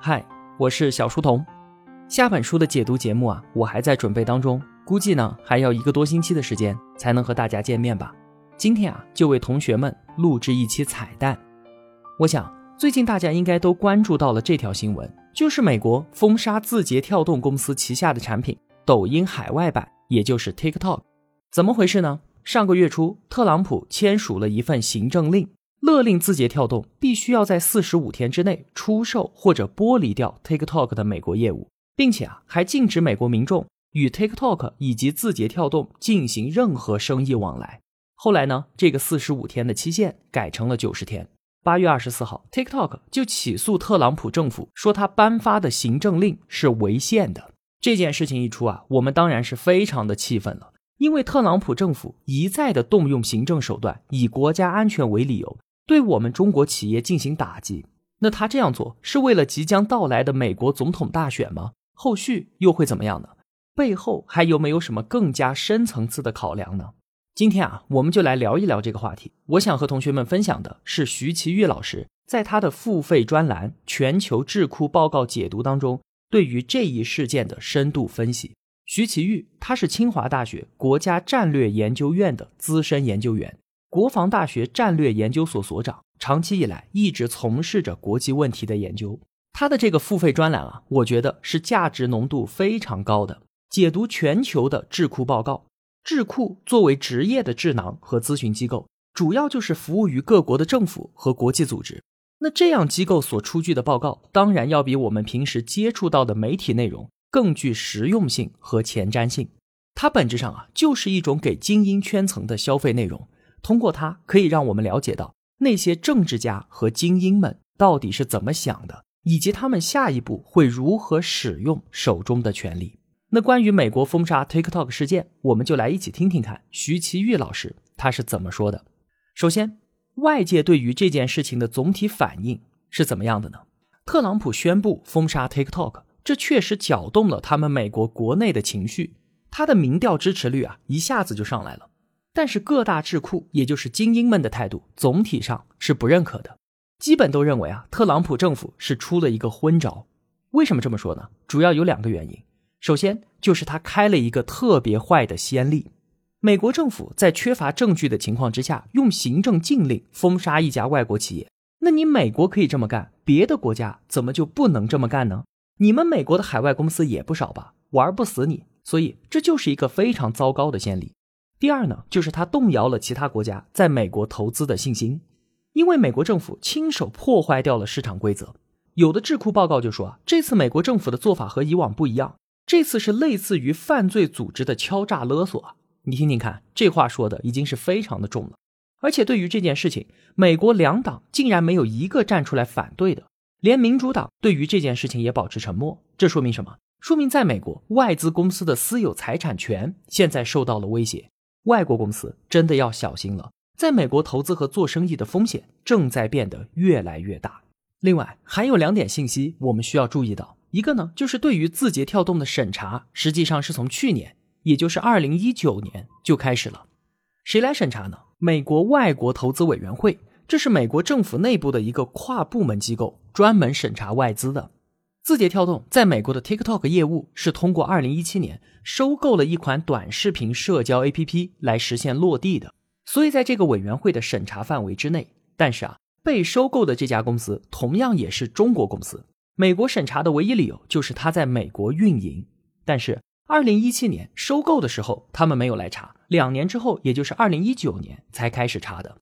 嗨，我是小书童。下本书的解读节目啊，我还在准备当中，估计呢还要一个多星期的时间才能和大家见面吧。今天啊，就为同学们录制一期彩蛋。我想最近大家应该都关注到了这条新闻，就是美国封杀字节跳动公司旗下的产品抖音海外版，也就是 TikTok。怎么回事呢？上个月初，特朗普签署了一份行政令。勒令字节跳动必须要在四十五天之内出售或者剥离掉 TikTok 的美国业务，并且啊，还禁止美国民众与 TikTok 以及字节跳动进行任何生意往来。后来呢，这个四十五天的期限改成了九十天。八月二十四号，TikTok 就起诉特朗普政府，说他颁发的行政令是违宪的。这件事情一出啊，我们当然是非常的气愤了，因为特朗普政府一再的动用行政手段，以国家安全为理由。对我们中国企业进行打击，那他这样做是为了即将到来的美国总统大选吗？后续又会怎么样呢？背后还有没有什么更加深层次的考量呢？今天啊，我们就来聊一聊这个话题。我想和同学们分享的是徐奇玉老师在他的付费专栏《全球智库报告解读》当中对于这一事件的深度分析。徐奇玉他是清华大学国家战略研究院的资深研究员。国防大学战略研究所所长，长期以来一直从事着国际问题的研究。他的这个付费专栏啊，我觉得是价值浓度非常高的，解读全球的智库报告。智库作为职业的智囊和咨询机构，主要就是服务于各国的政府和国际组织。那这样机构所出具的报告，当然要比我们平时接触到的媒体内容更具实用性和前瞻性。它本质上啊，就是一种给精英圈层的消费内容。通过它，可以让我们了解到那些政治家和精英们到底是怎么想的，以及他们下一步会如何使用手中的权力。那关于美国封杀 TikTok 事件，我们就来一起听听看徐奇玉老师他是怎么说的。首先，外界对于这件事情的总体反应是怎么样的呢？特朗普宣布封杀 TikTok，这确实搅动了他们美国国内的情绪，他的民调支持率啊一下子就上来了。但是各大智库，也就是精英们的态度，总体上是不认可的，基本都认为啊，特朗普政府是出了一个昏招。为什么这么说呢？主要有两个原因。首先就是他开了一个特别坏的先例，美国政府在缺乏证据的情况之下，用行政禁令封杀一家外国企业。那你美国可以这么干，别的国家怎么就不能这么干呢？你们美国的海外公司也不少吧，玩不死你。所以这就是一个非常糟糕的先例。第二呢，就是他动摇了其他国家在美国投资的信心，因为美国政府亲手破坏掉了市场规则。有的智库报告就说啊，这次美国政府的做法和以往不一样，这次是类似于犯罪组织的敲诈勒索。你听听看，这话说的已经是非常的重了。而且对于这件事情，美国两党竟然没有一个站出来反对的，连民主党对于这件事情也保持沉默。这说明什么？说明在美国，外资公司的私有财产权现在受到了威胁。外国公司真的要小心了，在美国投资和做生意的风险正在变得越来越大。另外，还有两点信息我们需要注意到，一个呢，就是对于字节跳动的审查，实际上是从去年，也就是二零一九年就开始了。谁来审查呢？美国外国投资委员会，这是美国政府内部的一个跨部门机构，专门审查外资的。字节跳动在美国的 TikTok 业务是通过2017年收购了一款短视频社交 APP 来实现落地的，所以在这个委员会的审查范围之内。但是啊，被收购的这家公司同样也是中国公司，美国审查的唯一理由就是它在美国运营。但是2017年收购的时候他们没有来查，两年之后，也就是2019年才开始查的。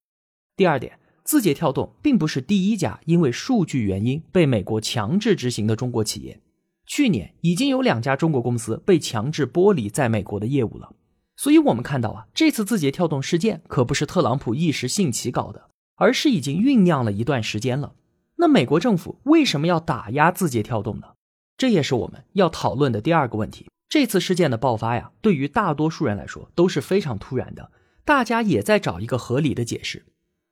第二点。字节跳动并不是第一家因为数据原因被美国强制执行的中国企业，去年已经有两家中国公司被强制剥离在美国的业务了。所以，我们看到啊，这次字节跳动事件可不是特朗普一时兴起搞的，而是已经酝酿了一段时间了。那美国政府为什么要打压字节跳动呢？这也是我们要讨论的第二个问题。这次事件的爆发呀，对于大多数人来说都是非常突然的，大家也在找一个合理的解释。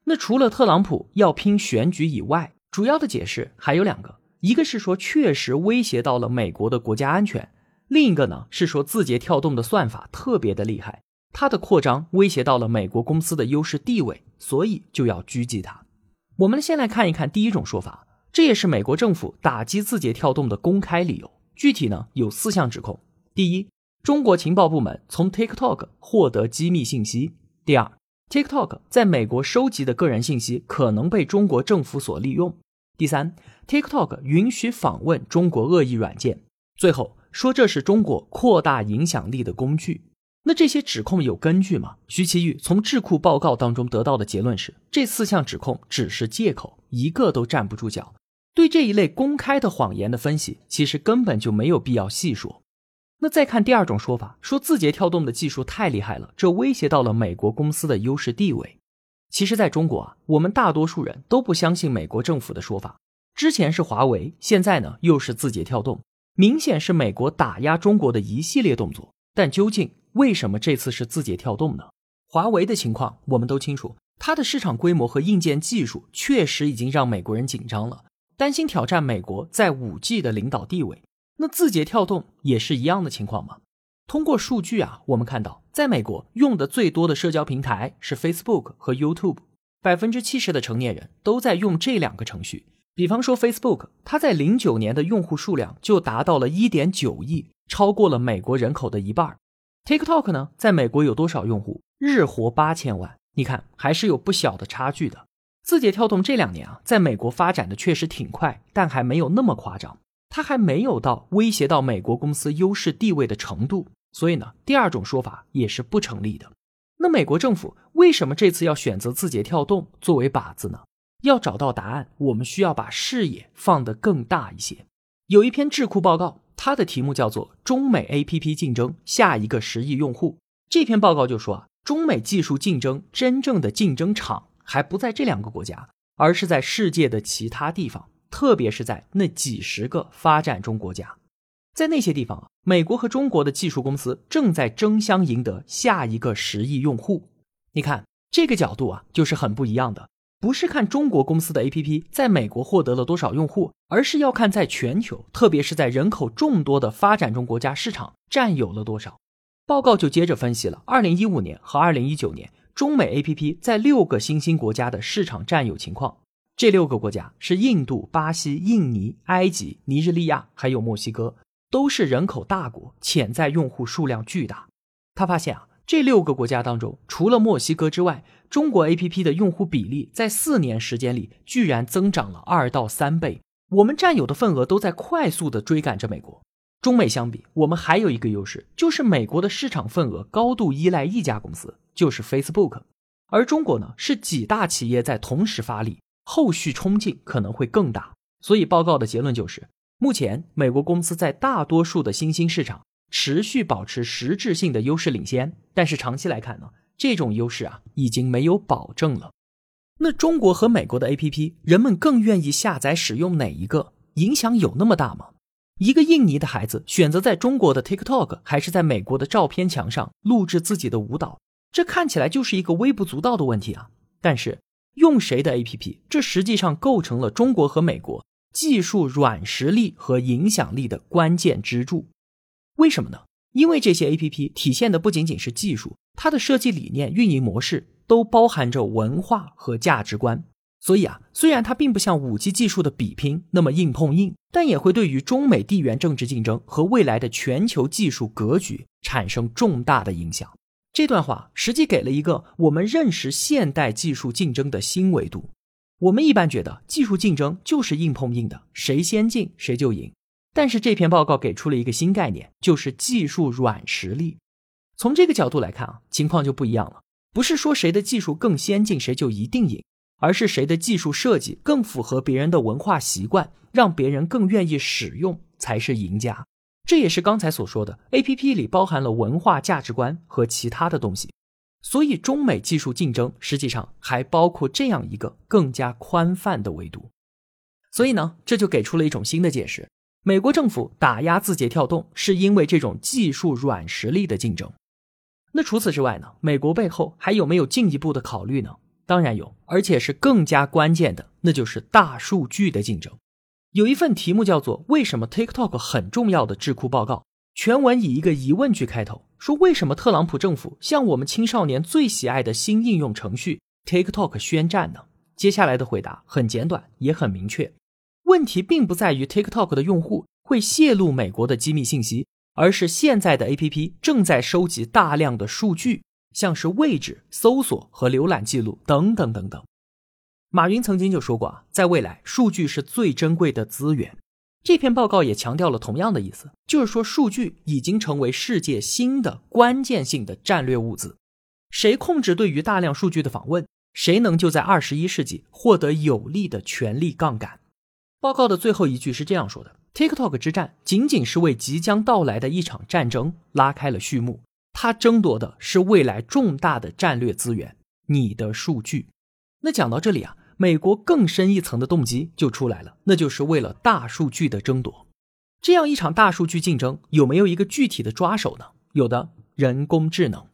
那除了特朗普要拼选举以外，主要的解释还有两个，一个是说确实威胁到了美国的国家安全，另一个呢是说字节跳动的算法特别的厉害，它的扩张威胁到了美国公司的优势地位，所以就要狙击它。我们先来看一看第一种说法，这也是美国政府打击字节跳动的公开理由。具体呢有四项指控：第一，中国情报部门从 TikTok 获得机密信息；第二，TikTok 在美国收集的个人信息可能被中国政府所利用；第三，TikTok 允许访问中国恶意软件；最后说这是中国扩大影响力的工具。那这些指控有根据吗？徐奇玉从智库报告当中得到的结论是，这四项指控只是借口，一个都站不住脚。对这一类公开的谎言的分析，其实根本就没有必要细说。那再看第二种说法，说字节跳动的技术太厉害了，这威胁到了美国公司的优势地位。其实，在中国啊，我们大多数人都不相信美国政府的说法。之前是华为，现在呢又是字节跳动，明显是美国打压中国的一系列动作。但究竟？为什么这次是字节跳动呢？华为的情况我们都清楚，它的市场规模和硬件技术确实已经让美国人紧张了，担心挑战美国在五 G 的领导地位。那字节跳动也是一样的情况吗？通过数据啊，我们看到，在美国用的最多的社交平台是 Facebook 和 YouTube，百分之七十的成年人都在用这两个程序。比方说 Facebook，它在零九年的用户数量就达到了一点九亿，超过了美国人口的一半。TikTok 呢，在美国有多少用户？日活八千万，你看还是有不小的差距的。字节跳动这两年啊，在美国发展的确实挺快，但还没有那么夸张，它还没有到威胁到美国公司优势地位的程度。所以呢，第二种说法也是不成立的。那美国政府为什么这次要选择字节跳动作为靶子呢？要找到答案，我们需要把视野放得更大一些。有一篇智库报告。它的题目叫做“中美 A P P 竞争下一个十亿用户”。这篇报告就说啊，中美技术竞争真正的竞争场还不在这两个国家，而是在世界的其他地方，特别是在那几十个发展中国家。在那些地方啊，美国和中国的技术公司正在争相赢得下一个十亿用户。你看这个角度啊，就是很不一样的。不是看中国公司的 APP 在美国获得了多少用户，而是要看在全球，特别是在人口众多的发展中国家市场占有了多少。报告就接着分析了2015年和2019年中美 APP 在六个新兴国家的市场占有情况。这六个国家是印度、巴西、印尼、埃及、尼日利亚，还有墨西哥，都是人口大国，潜在用户数量巨大。他发现啊。这六个国家当中，除了墨西哥之外，中国 APP 的用户比例在四年时间里居然增长了二到三倍。我们占有的份额都在快速的追赶着美国。中美相比，我们还有一个优势，就是美国的市场份额高度依赖一家公司，就是 Facebook。而中国呢，是几大企业在同时发力，后续冲劲可能会更大。所以报告的结论就是，目前美国公司在大多数的新兴市场。持续保持实质性的优势领先，但是长期来看呢，这种优势啊已经没有保证了。那中国和美国的 APP，人们更愿意下载使用哪一个？影响有那么大吗？一个印尼的孩子选择在中国的 TikTok 还是在美国的照片墙上录制自己的舞蹈，这看起来就是一个微不足道的问题啊。但是用谁的 APP，这实际上构成了中国和美国技术软实力和影响力的关键支柱。为什么呢？因为这些 A P P 体现的不仅仅是技术，它的设计理念、运营模式都包含着文化和价值观。所以啊，虽然它并不像五 G 技术的比拼那么硬碰硬，但也会对于中美地缘政治竞争和未来的全球技术格局产生重大的影响。这段话实际给了一个我们认识现代技术竞争的新维度。我们一般觉得技术竞争就是硬碰硬的，谁先进谁就赢。但是这篇报告给出了一个新概念，就是技术软实力。从这个角度来看啊，情况就不一样了。不是说谁的技术更先进，谁就一定赢，而是谁的技术设计更符合别人的文化习惯，让别人更愿意使用，才是赢家。这也是刚才所说的，A P P 里包含了文化价值观和其他的东西。所以，中美技术竞争实际上还包括这样一个更加宽泛的维度。所以呢，这就给出了一种新的解释。美国政府打压字节跳动，是因为这种技术软实力的竞争。那除此之外呢？美国背后还有没有进一步的考虑呢？当然有，而且是更加关键的，那就是大数据的竞争。有一份题目叫做《为什么 TikTok 很重要的智库报告》，全文以一个疑问句开头，说为什么特朗普政府向我们青少年最喜爱的新应用程序 TikTok 宣战呢？接下来的回答很简短，也很明确。问题并不在于 TikTok 的用户会泄露美国的机密信息，而是现在的 APP 正在收集大量的数据，像是位置、搜索和浏览记录等等等等。马云曾经就说过啊，在未来，数据是最珍贵的资源。这篇报告也强调了同样的意思，就是说数据已经成为世界新的关键性的战略物资。谁控制对于大量数据的访问，谁能就在二十一世纪获得有力的权力杠杆。报告的最后一句是这样说的：“TikTok 之战仅仅是为即将到来的一场战争拉开了序幕，它争夺的是未来重大的战略资源——你的数据。”那讲到这里啊。美国更深一层的动机就出来了，那就是为了大数据的争夺。这样一场大数据竞争有没有一个具体的抓手呢？有的，人工智能。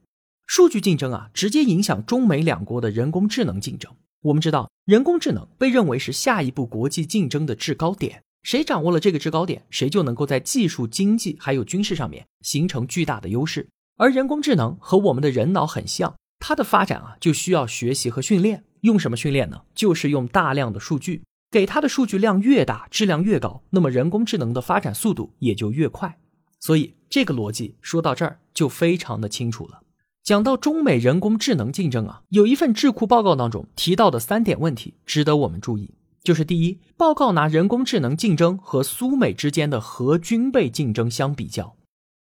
数据竞争啊，直接影响中美两国的人工智能竞争。我们知道，人工智能被认为是下一步国际竞争的制高点。谁掌握了这个制高点，谁就能够在技术、经济还有军事上面形成巨大的优势。而人工智能和我们的人脑很像，它的发展啊，就需要学习和训练。用什么训练呢？就是用大量的数据，给它的数据量越大，质量越高，那么人工智能的发展速度也就越快。所以这个逻辑说到这儿就非常的清楚了。讲到中美人工智能竞争啊，有一份智库报告当中提到的三点问题值得我们注意，就是第一，报告拿人工智能竞争和苏美之间的核军备竞争相比较，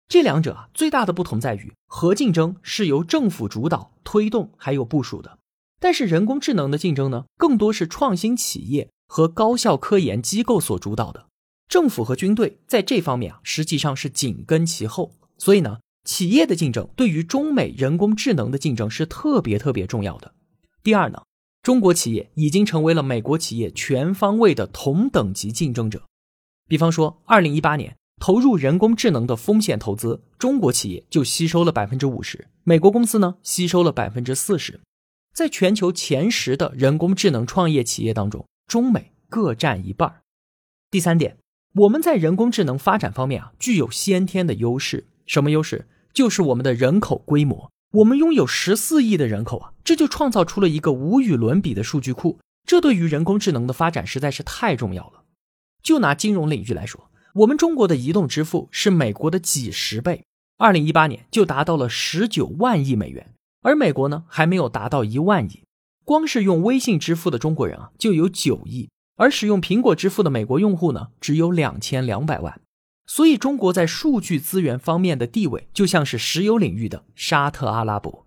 这两者啊最大的不同在于，核竞争是由政府主导、推动还有部署的。但是人工智能的竞争呢，更多是创新企业和高校科研机构所主导的。政府和军队在这方面啊，实际上是紧跟其后。所以呢，企业的竞争对于中美人工智能的竞争是特别特别重要的。第二呢，中国企业已经成为了美国企业全方位的同等级竞争者。比方说，二零一八年投入人工智能的风险投资，中国企业就吸收了百分之五十，美国公司呢吸收了百分之四十。在全球前十的人工智能创业企业当中，中美各占一半。第三点，我们在人工智能发展方面啊，具有先天的优势。什么优势？就是我们的人口规模。我们拥有十四亿的人口啊，这就创造出了一个无与伦比的数据库。这对于人工智能的发展实在是太重要了。就拿金融领域来说，我们中国的移动支付是美国的几十倍，二零一八年就达到了十九万亿美元。而美国呢，还没有达到一万亿，光是用微信支付的中国人啊，就有九亿，而使用苹果支付的美国用户呢，只有两千两百万。所以，中国在数据资源方面的地位，就像是石油领域的沙特阿拉伯。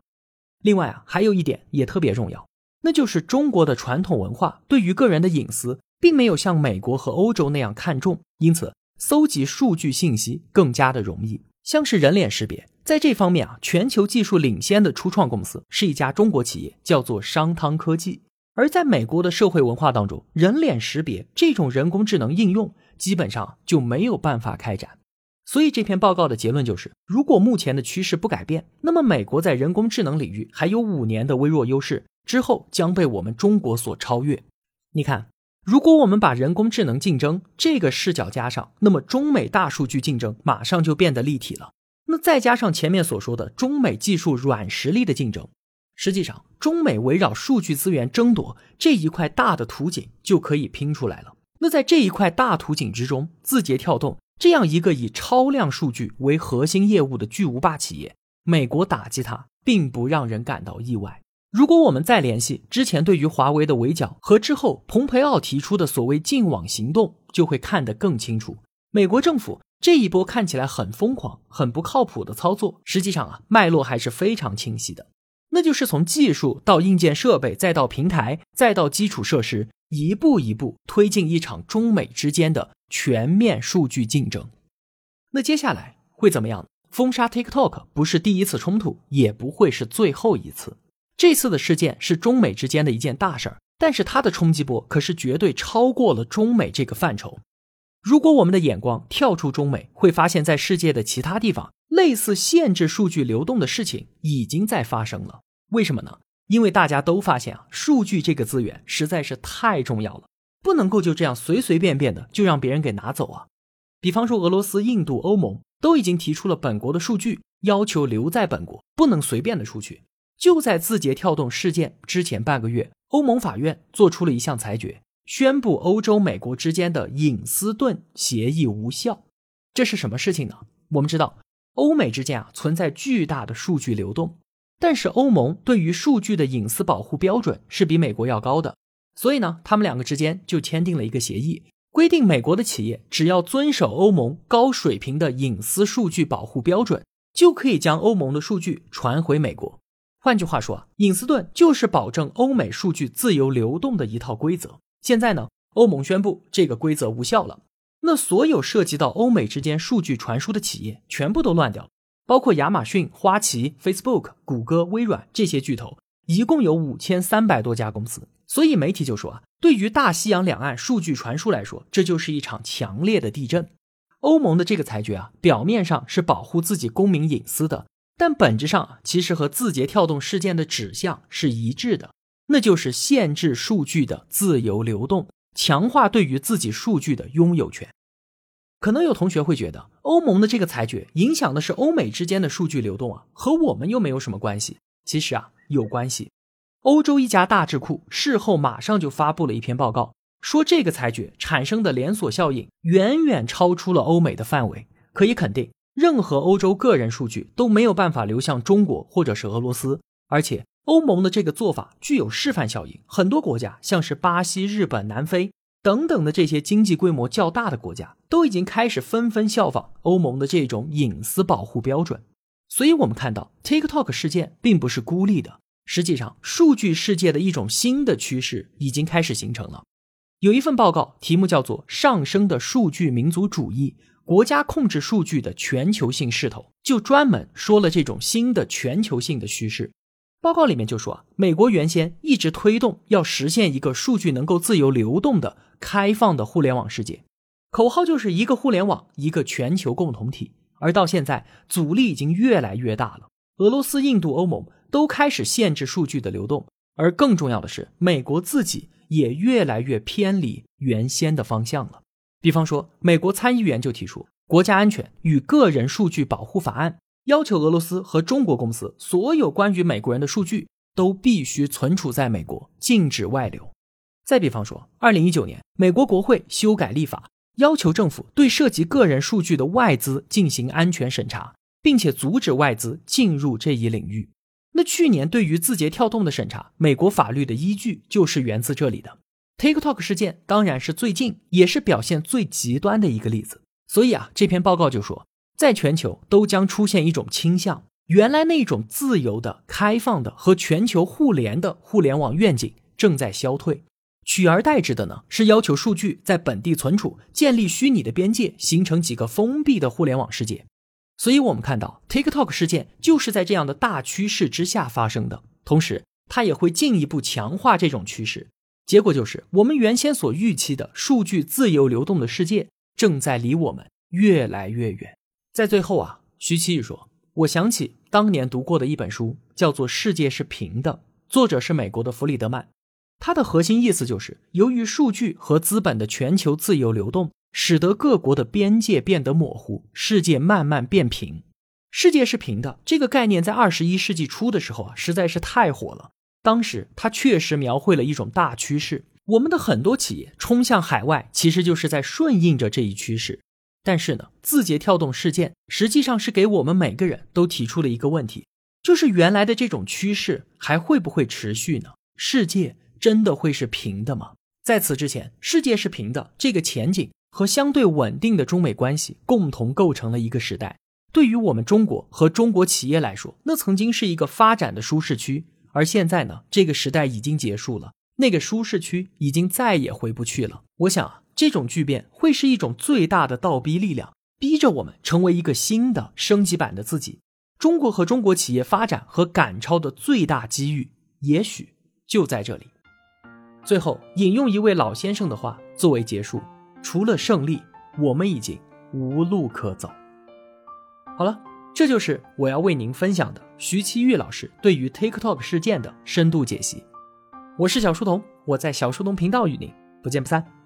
另外啊，还有一点也特别重要，那就是中国的传统文化对于个人的隐私，并没有像美国和欧洲那样看重，因此搜集数据信息更加的容易，像是人脸识别。在这方面啊，全球技术领先的初创公司是一家中国企业，叫做商汤科技。而在美国的社会文化当中，人脸识别这种人工智能应用基本上就没有办法开展。所以这篇报告的结论就是，如果目前的趋势不改变，那么美国在人工智能领域还有五年的微弱优势，之后将被我们中国所超越。你看，如果我们把人工智能竞争这个视角加上，那么中美大数据竞争马上就变得立体了。那再加上前面所说的中美技术软实力的竞争，实际上中美围绕数据资源争夺这一块大的图景就可以拼出来了。那在这一块大图景之中，字节跳动这样一个以超量数据为核心业务的巨无霸企业，美国打击它并不让人感到意外。如果我们再联系之前对于华为的围剿和之后蓬佩奥提出的所谓净网行动，就会看得更清楚。美国政府。这一波看起来很疯狂、很不靠谱的操作，实际上啊，脉络还是非常清晰的。那就是从技术到硬件设备，再到平台，再到基础设施，一步一步推进一场中美之间的全面数据竞争。那接下来会怎么样？封杀 TikTok 不是第一次冲突，也不会是最后一次。这次的事件是中美之间的一件大事儿，但是它的冲击波可是绝对超过了中美这个范畴。如果我们的眼光跳出中美，会发现，在世界的其他地方，类似限制数据流动的事情已经在发生了。为什么呢？因为大家都发现啊，数据这个资源实在是太重要了，不能够就这样随随便便的就让别人给拿走啊。比方说，俄罗斯、印度、欧盟都已经提出了本国的数据要求留在本国，不能随便的出去。就在字节跳动事件之前半个月，欧盟法院做出了一项裁决。宣布欧洲、美国之间的隐私盾协议无效。这是什么事情呢？我们知道，欧美之间啊存在巨大的数据流动，但是欧盟对于数据的隐私保护标准是比美国要高的，所以呢，他们两个之间就签订了一个协议，规定美国的企业只要遵守欧盟高水平的隐私数据保护标准，就可以将欧盟的数据传回美国。换句话说啊，隐私盾就是保证欧美数据自由流动的一套规则。现在呢，欧盟宣布这个规则无效了，那所有涉及到欧美之间数据传输的企业全部都乱掉了，包括亚马逊、花旗、Facebook、谷歌、微软这些巨头，一共有五千三百多家公司。所以媒体就说啊，对于大西洋两岸数据传输来说，这就是一场强烈的地震。欧盟的这个裁决啊，表面上是保护自己公民隐私的。但本质上其实和字节跳动事件的指向是一致的，那就是限制数据的自由流动，强化对于自己数据的拥有权。可能有同学会觉得，欧盟的这个裁决影响的是欧美之间的数据流动啊，和我们又没有什么关系。其实啊，有关系。欧洲一家大智库事后马上就发布了一篇报告，说这个裁决产生的连锁效应远远超出了欧美的范围，可以肯定。任何欧洲个人数据都没有办法流向中国或者是俄罗斯，而且欧盟的这个做法具有示范效应。很多国家，像是巴西、日本、南非等等的这些经济规模较大的国家，都已经开始纷纷效仿欧盟的这种隐私保护标准。所以，我们看到 TikTok 事件并不是孤立的，实际上，数据世界的一种新的趋势已经开始形成了。有一份报告，题目叫做《上升的数据民族主义》。国家控制数据的全球性势头，就专门说了这种新的全球性的趋势。报告里面就说啊，美国原先一直推动要实现一个数据能够自由流动的开放的互联网世界，口号就是一个互联网，一个全球共同体。而到现在，阻力已经越来越大了。俄罗斯、印度、欧盟都开始限制数据的流动，而更重要的是，美国自己也越来越偏离原先的方向了。比方说，美国参议员就提出《国家安全与个人数据保护法案》，要求俄罗斯和中国公司所有关于美国人的数据都必须存储在美国，禁止外流。再比方说，二零一九年，美国国会修改立法，要求政府对涉及个人数据的外资进行安全审查，并且阻止外资进入这一领域。那去年对于字节跳动的审查，美国法律的依据就是源自这里的。TikTok 事件当然是最近也是表现最极端的一个例子，所以啊，这篇报告就说，在全球都将出现一种倾向，原来那种自由的、开放的和全球互联的互联网愿景正在消退，取而代之的呢是要求数据在本地存储、建立虚拟的边界，形成几个封闭的互联网世界。所以，我们看到 TikTok 事件就是在这样的大趋势之下发生的，同时它也会进一步强化这种趋势。结果就是，我们原先所预期的数据自由流动的世界，正在离我们越来越远。在最后啊，徐奇宇说：“我想起当年读过的一本书，叫做《世界是平的》，作者是美国的弗里德曼。他的核心意思就是，由于数据和资本的全球自由流动，使得各国的边界变得模糊，世界慢慢变平。世界是平的这个概念，在二十一世纪初的时候啊，实在是太火了。”当时他确实描绘了一种大趋势，我们的很多企业冲向海外，其实就是在顺应着这一趋势。但是呢，字节跳动事件实际上是给我们每个人都提出了一个问题，就是原来的这种趋势还会不会持续呢？世界真的会是平的吗？在此之前，世界是平的这个前景和相对稳定的中美关系共同构成了一个时代。对于我们中国和中国企业来说，那曾经是一个发展的舒适区。而现在呢，这个时代已经结束了，那个舒适区已经再也回不去了。我想，这种巨变会是一种最大的倒逼力量，逼着我们成为一个新的升级版的自己。中国和中国企业发展和赶超的最大机遇，也许就在这里。最后引用一位老先生的话作为结束：除了胜利，我们已经无路可走。好了。这就是我要为您分享的徐奇玉老师对于 TikTok 事件的深度解析。我是小书童，我在小书童频道与您不见不散。